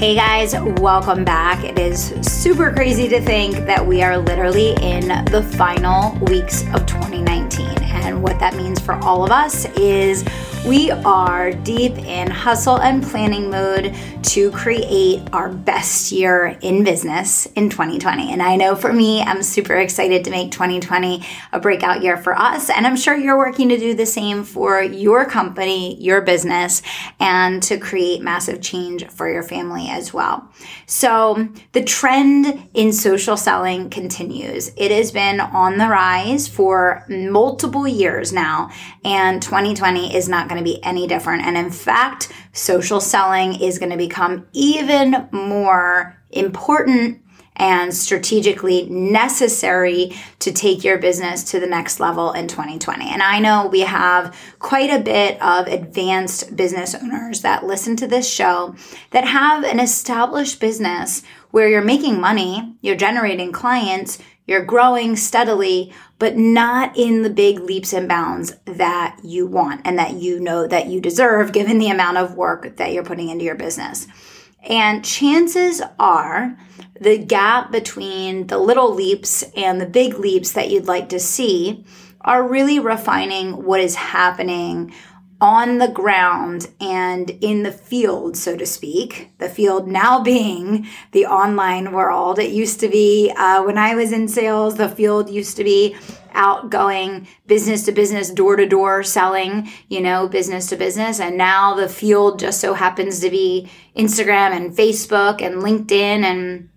Hey guys, welcome back. It is super crazy to think that we are literally in the final weeks of 2019. And what that means for all of us is we are deep in hustle and planning mode to create our best year in business in 2020. And I know for me, I'm super excited to make 2020 a breakout year for us. And I'm sure you're working to do the same for your company, your business, and to create massive change for your family as well. So the trend in social selling continues. It has been on the rise for multiple years now, and 2020 is not going to be any different. And in fact, social selling is going to become even more important and strategically necessary to take your business to the next level in 2020. And I know we have quite a bit of advanced business owners that listen to this show that have an established business where you're making money, you're generating clients, you're growing steadily, but not in the big leaps and bounds that you want and that you know that you deserve given the amount of work that you're putting into your business. And chances are the gap between the little leaps and the big leaps that you'd like to see are really refining what is happening on the ground and in the field, so to speak. The field now being the online world. It used to be uh, when I was in sales, the field used to be outgoing business to business, door to door selling, you know, business to business. And now the field just so happens to be Instagram and Facebook and LinkedIn and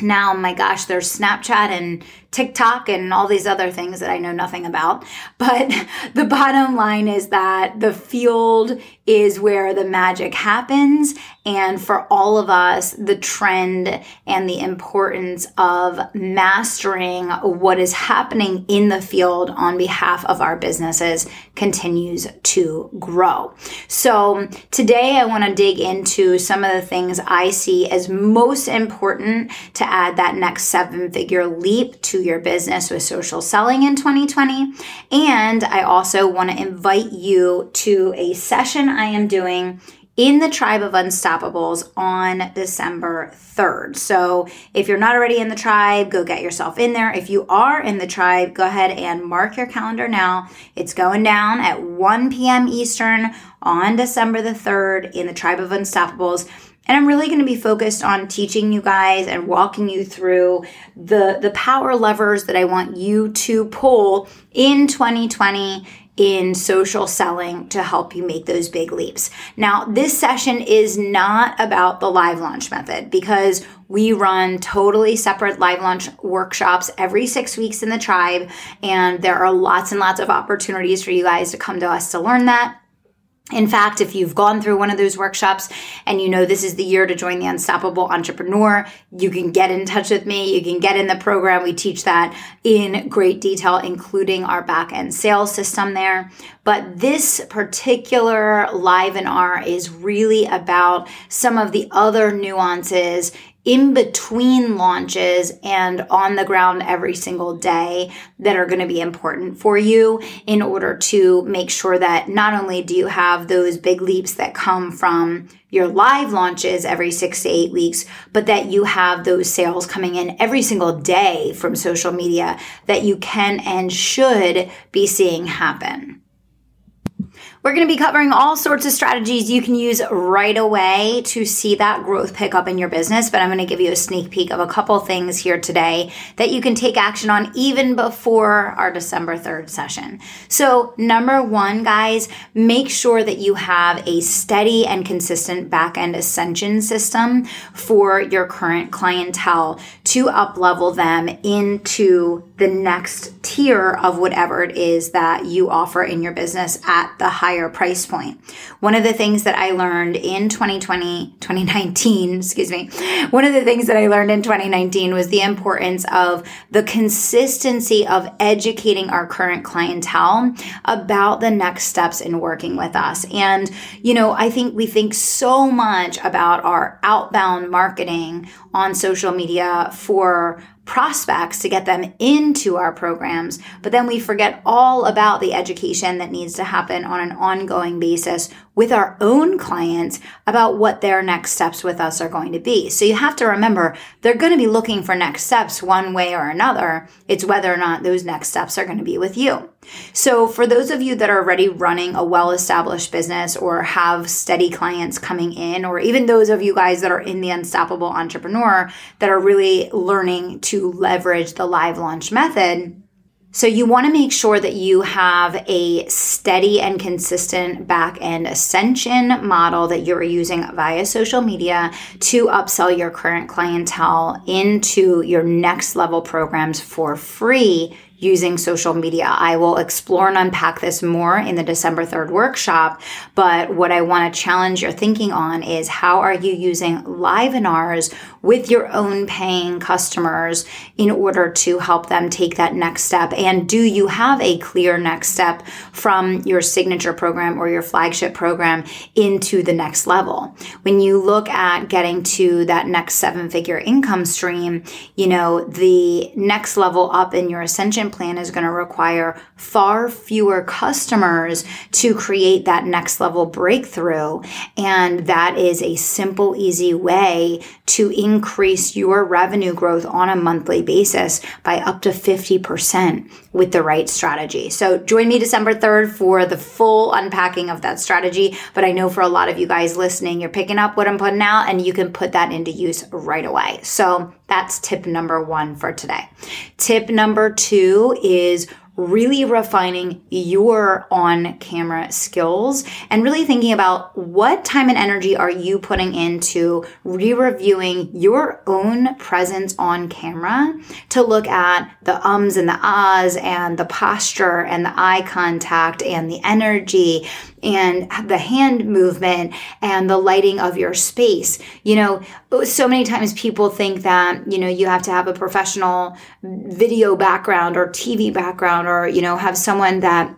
now my gosh there's snapchat and tiktok and all these other things that i know nothing about. But the bottom line is that the field is where the magic happens. And for all of us the trend and the importance of mastering what is happening in the field on behalf of our businesses continues to grow. So today i want to dig into some of the things i see as most important to add that next seven figure leap to your business with social selling in 2020. And I also want to invite you to a session I am doing in the Tribe of Unstoppables on December 3rd. So if you're not already in the tribe, go get yourself in there. If you are in the tribe, go ahead and mark your calendar now. It's going down at 1 p.m. Eastern on December the 3rd in the Tribe of Unstoppables. And I'm really going to be focused on teaching you guys and walking you through the, the power levers that I want you to pull in 2020 in social selling to help you make those big leaps. Now, this session is not about the live launch method because we run totally separate live launch workshops every six weeks in the tribe, and there are lots and lots of opportunities for you guys to come to us to learn that. In fact, if you've gone through one of those workshops and you know this is the year to join the Unstoppable Entrepreneur, you can get in touch with me. You can get in the program. We teach that in great detail, including our back end sales system there. But this particular livenar is really about some of the other nuances in between launches and on the ground every single day that are going to be important for you in order to make sure that not only do you have those big leaps that come from your live launches every six to eight weeks, but that you have those sales coming in every single day from social media that you can and should be seeing happen. We're going to be covering all sorts of strategies you can use right away to see that growth pick up in your business. But I'm going to give you a sneak peek of a couple things here today that you can take action on even before our December 3rd session. So, number one, guys, make sure that you have a steady and consistent back end ascension system for your current clientele to up level them into the next tier of whatever it is that you offer in your business at the higher higher price point. One of the things that I learned in 2020, 2019, excuse me, one of the things that I learned in 2019 was the importance of the consistency of educating our current clientele about the next steps in working with us. And, you know, I think we think so much about our outbound marketing on social media for prospects to get them into our programs, but then we forget all about the education that needs to happen on an ongoing basis with our own clients about what their next steps with us are going to be. So you have to remember they're going to be looking for next steps one way or another. It's whether or not those next steps are going to be with you. So for those of you that are already running a well established business or have steady clients coming in, or even those of you guys that are in the unstoppable entrepreneur that are really learning to leverage the live launch method, so you want to make sure that you have a steady and consistent back end ascension model that you're using via social media to upsell your current clientele into your next level programs for free using social media. I will explore and unpack this more in the December 3rd workshop. But what I want to challenge your thinking on is how are you using Livenars with your own paying customers in order to help them take that next step? And do you have a clear next step from your signature program or your flagship program into the next level? When you look at getting to that next seven figure income stream, you know, the next level up in your ascension plan is going to require far fewer customers to create that next level breakthrough. And that is a simple, easy way to increase your revenue growth on a monthly basis by up to 50% with the right strategy. So join me December 3rd for the full unpacking of that strategy. But I know for a lot of you guys listening, you're picking up what I'm putting out and you can put that into use right away. So that's tip number one for today. Tip number two is really refining your on camera skills and really thinking about what time and energy are you putting into re reviewing your own presence on camera to look at the ums and the ahs and the posture and the eye contact and the energy and the hand movement and the lighting of your space. You know, so many times people think that, you know, you have to have a professional video background or TV background or, you know, have someone that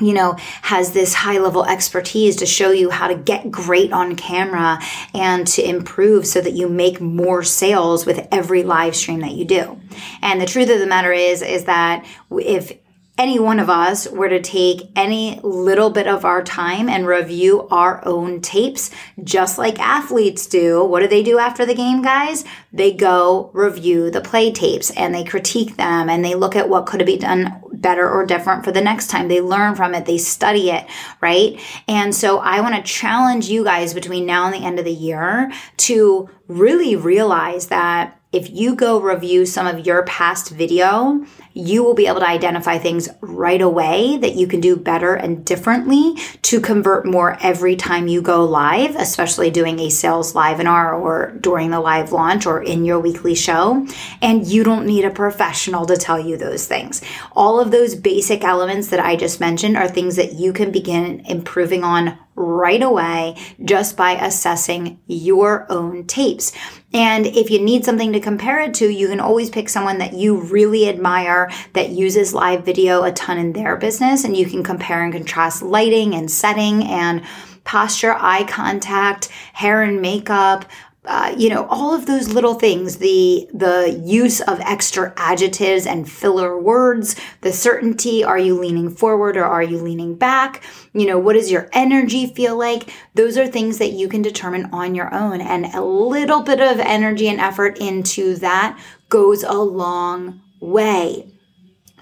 you know, has this high level expertise to show you how to get great on camera and to improve so that you make more sales with every live stream that you do. And the truth of the matter is, is that if any one of us were to take any little bit of our time and review our own tapes, just like athletes do, what do they do after the game, guys? They go review the play tapes and they critique them and they look at what could have been done better or different for the next time. They learn from it, they study it, right? And so I want to challenge you guys between now and the end of the year to really realize that if you go review some of your past video, you will be able to identify things right away that you can do better and differently to convert more every time you go live, especially doing a sales livenar or during the live launch or in your weekly show. And you don't need a professional to tell you those things. All of those basic elements that I just mentioned are things that you can begin improving on right away just by assessing your own tapes. And if you need something to compare it to, you can always pick someone that you really admire that uses live video a ton in their business and you can compare and contrast lighting and setting and posture, eye contact, hair and makeup, uh, you know all of those little things the the use of extra adjectives and filler words the certainty are you leaning forward or are you leaning back? You know what does your energy feel like? Those are things that you can determine on your own and a little bit of energy and effort into that goes a long way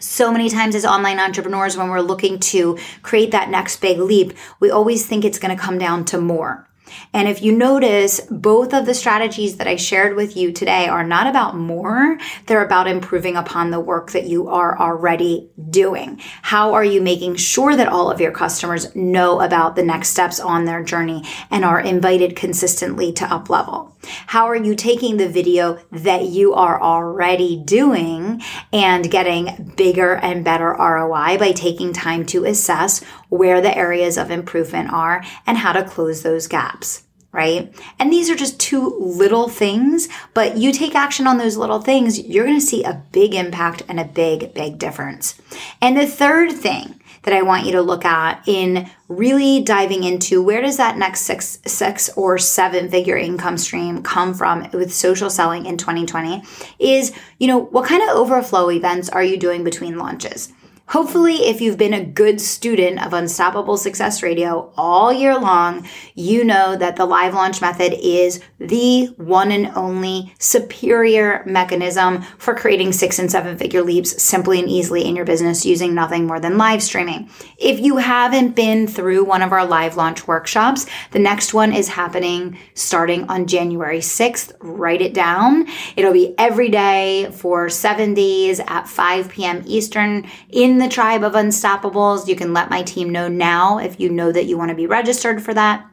so many times as online entrepreneurs when we're looking to create that next big leap we always think it's going to come down to more and if you notice, both of the strategies that I shared with you today are not about more, they're about improving upon the work that you are already doing? How are you making sure that all of your customers know about the next steps on their journey and are invited consistently to up level? How are you taking the video that you are already doing and getting bigger and better ROI by taking time to assess where the areas of improvement are and how to close those gaps? right? And these are just two little things, but you take action on those little things, you're going to see a big impact and a big, big difference. And the third thing that I want you to look at in really diving into where does that next six, six or seven figure income stream come from with social selling in 2020 is, you know, what kind of overflow events are you doing between launches? Hopefully, if you've been a good student of Unstoppable Success Radio all year long, you know that the live launch method is the one and only superior mechanism for creating six and seven figure leaps simply and easily in your business using nothing more than live streaming. If you haven't been through one of our live launch workshops, the next one is happening starting on January 6th. Write it down. It'll be every day for seven days at 5 p.m. Eastern in the tribe of Unstoppables. You can let my team know now if you know that you want to be registered for that.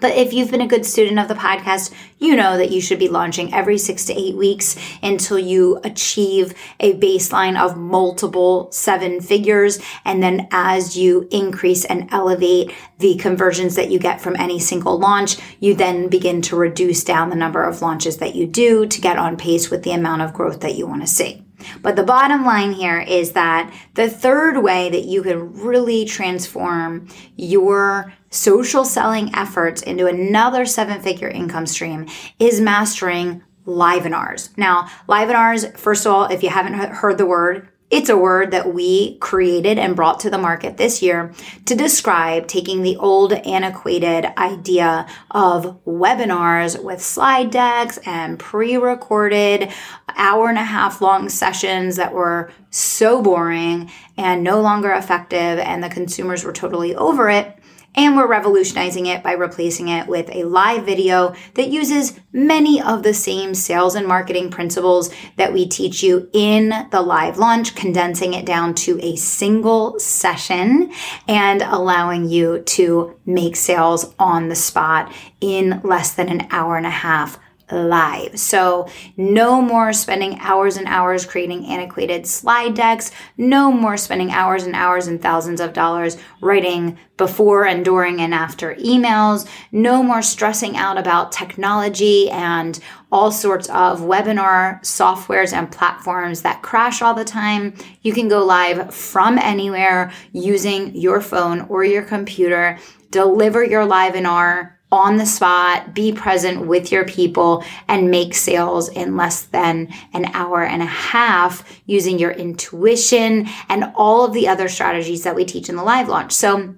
But if you've been a good student of the podcast, you know that you should be launching every six to eight weeks until you achieve a baseline of multiple seven figures. And then as you increase and elevate the conversions that you get from any single launch, you then begin to reduce down the number of launches that you do to get on pace with the amount of growth that you want to see. But the bottom line here is that the third way that you can really transform your social selling efforts into another seven figure income stream is mastering livenars. Now, livenars, first of all, if you haven't heard the word, it's a word that we created and brought to the market this year to describe taking the old antiquated idea of webinars with slide decks and pre-recorded hour and a half long sessions that were so boring and no longer effective and the consumers were totally over it and we're revolutionizing it by replacing it with a live video that uses many of the same sales and marketing principles that we teach you in the live launch, condensing it down to a single session and allowing you to make sales on the spot in less than an hour and a half live. So no more spending hours and hours creating antiquated slide decks. No more spending hours and hours and thousands of dollars writing before and during and after emails. No more stressing out about technology and all sorts of webinar softwares and platforms that crash all the time. You can go live from anywhere using your phone or your computer. Deliver your live in webinar on the spot, be present with your people, and make sales in less than an hour and a half using your intuition and all of the other strategies that we teach in the live launch. So,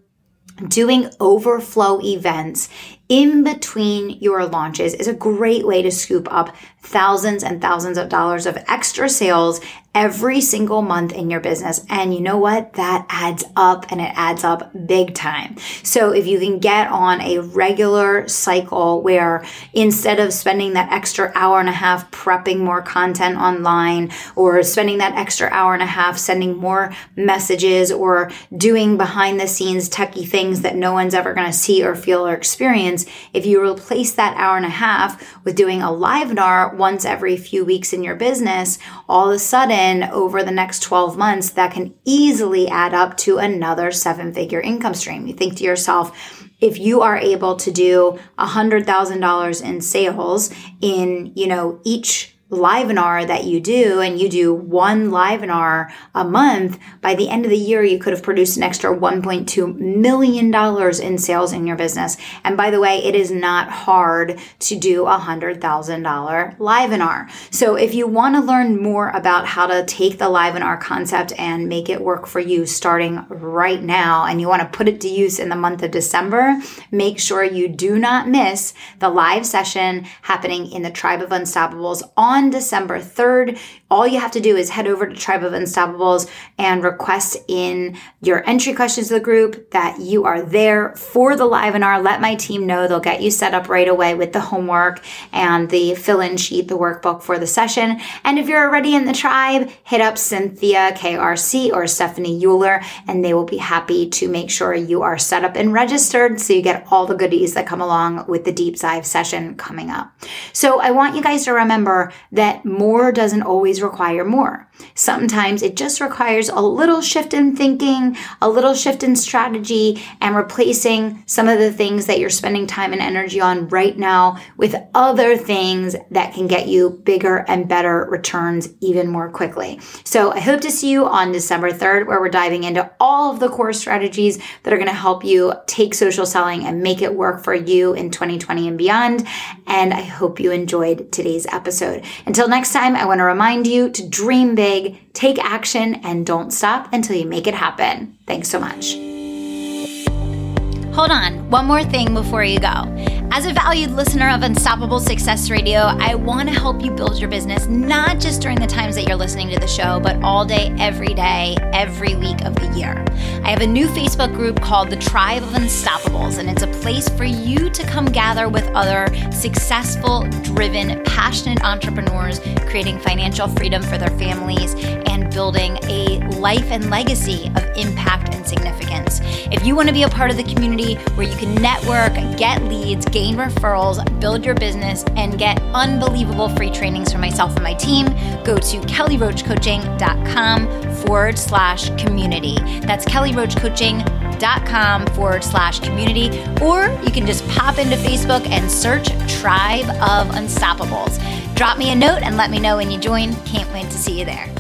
doing overflow events in between your launches is a great way to scoop up thousands and thousands of dollars of extra sales every single month in your business. And you know what? That adds up and it adds up big time. So if you can get on a regular cycle where instead of spending that extra hour and a half prepping more content online or spending that extra hour and a half sending more messages or doing behind the scenes techie things that no one's ever going to see or feel or experience, if you replace that hour and a half with doing a livenar once every few weeks in your business, all of a sudden over the next 12 months, that can easily add up to another seven figure income stream. You think to yourself, if you are able to do $100,000 in sales in, you know, each livenar that you do and you do one livenar a month by the end of the year you could have produced an extra 1.2 million dollars in sales in your business. And by the way it is not hard to do a hundred thousand dollar livenar. So if you want to learn more about how to take the livenar concept and make it work for you starting right now and you want to put it to use in the month of december make sure you do not miss the live session happening in the tribe of unstoppables on on December 3rd. All you have to do is head over to Tribe of Unstoppables and request in your entry questions to the group that you are there for the live webinar. Let my team know. They'll get you set up right away with the homework and the fill in sheet, the workbook for the session. And if you're already in the tribe, hit up Cynthia KRC or Stephanie Euler, and they will be happy to make sure you are set up and registered so you get all the goodies that come along with the deep dive session coming up. So I want you guys to remember that more doesn't always require more. Sometimes it just requires a little shift in thinking, a little shift in strategy, and replacing some of the things that you're spending time and energy on right now with other things that can get you bigger and better returns even more quickly. So I hope to see you on December 3rd, where we're diving into all of the core strategies that are going to help you take social selling and make it work for you in 2020 and beyond. And I hope you enjoyed today's episode. Until next time, I want to remind you to dream big take action, and don't stop until you make it happen. Thanks so much. Hold on, one more thing before you go. As a valued listener of Unstoppable Success Radio, I want to help you build your business, not just during the times that you're listening to the show, but all day, every day, every week of the year. I have a new Facebook group called the Tribe of Unstoppables, and it's a place for you to come gather with other successful, driven, passionate entrepreneurs creating financial freedom for their families and building a life and legacy of impact and significance. If you want to be a part of the community, where you can network, get leads, gain referrals, build your business, and get unbelievable free trainings from myself and my team, go to kellyroachcoaching.com forward slash community. That's kellyroachcoaching.com forward slash community. Or you can just pop into Facebook and search Tribe of Unstoppables. Drop me a note and let me know when you join. Can't wait to see you there.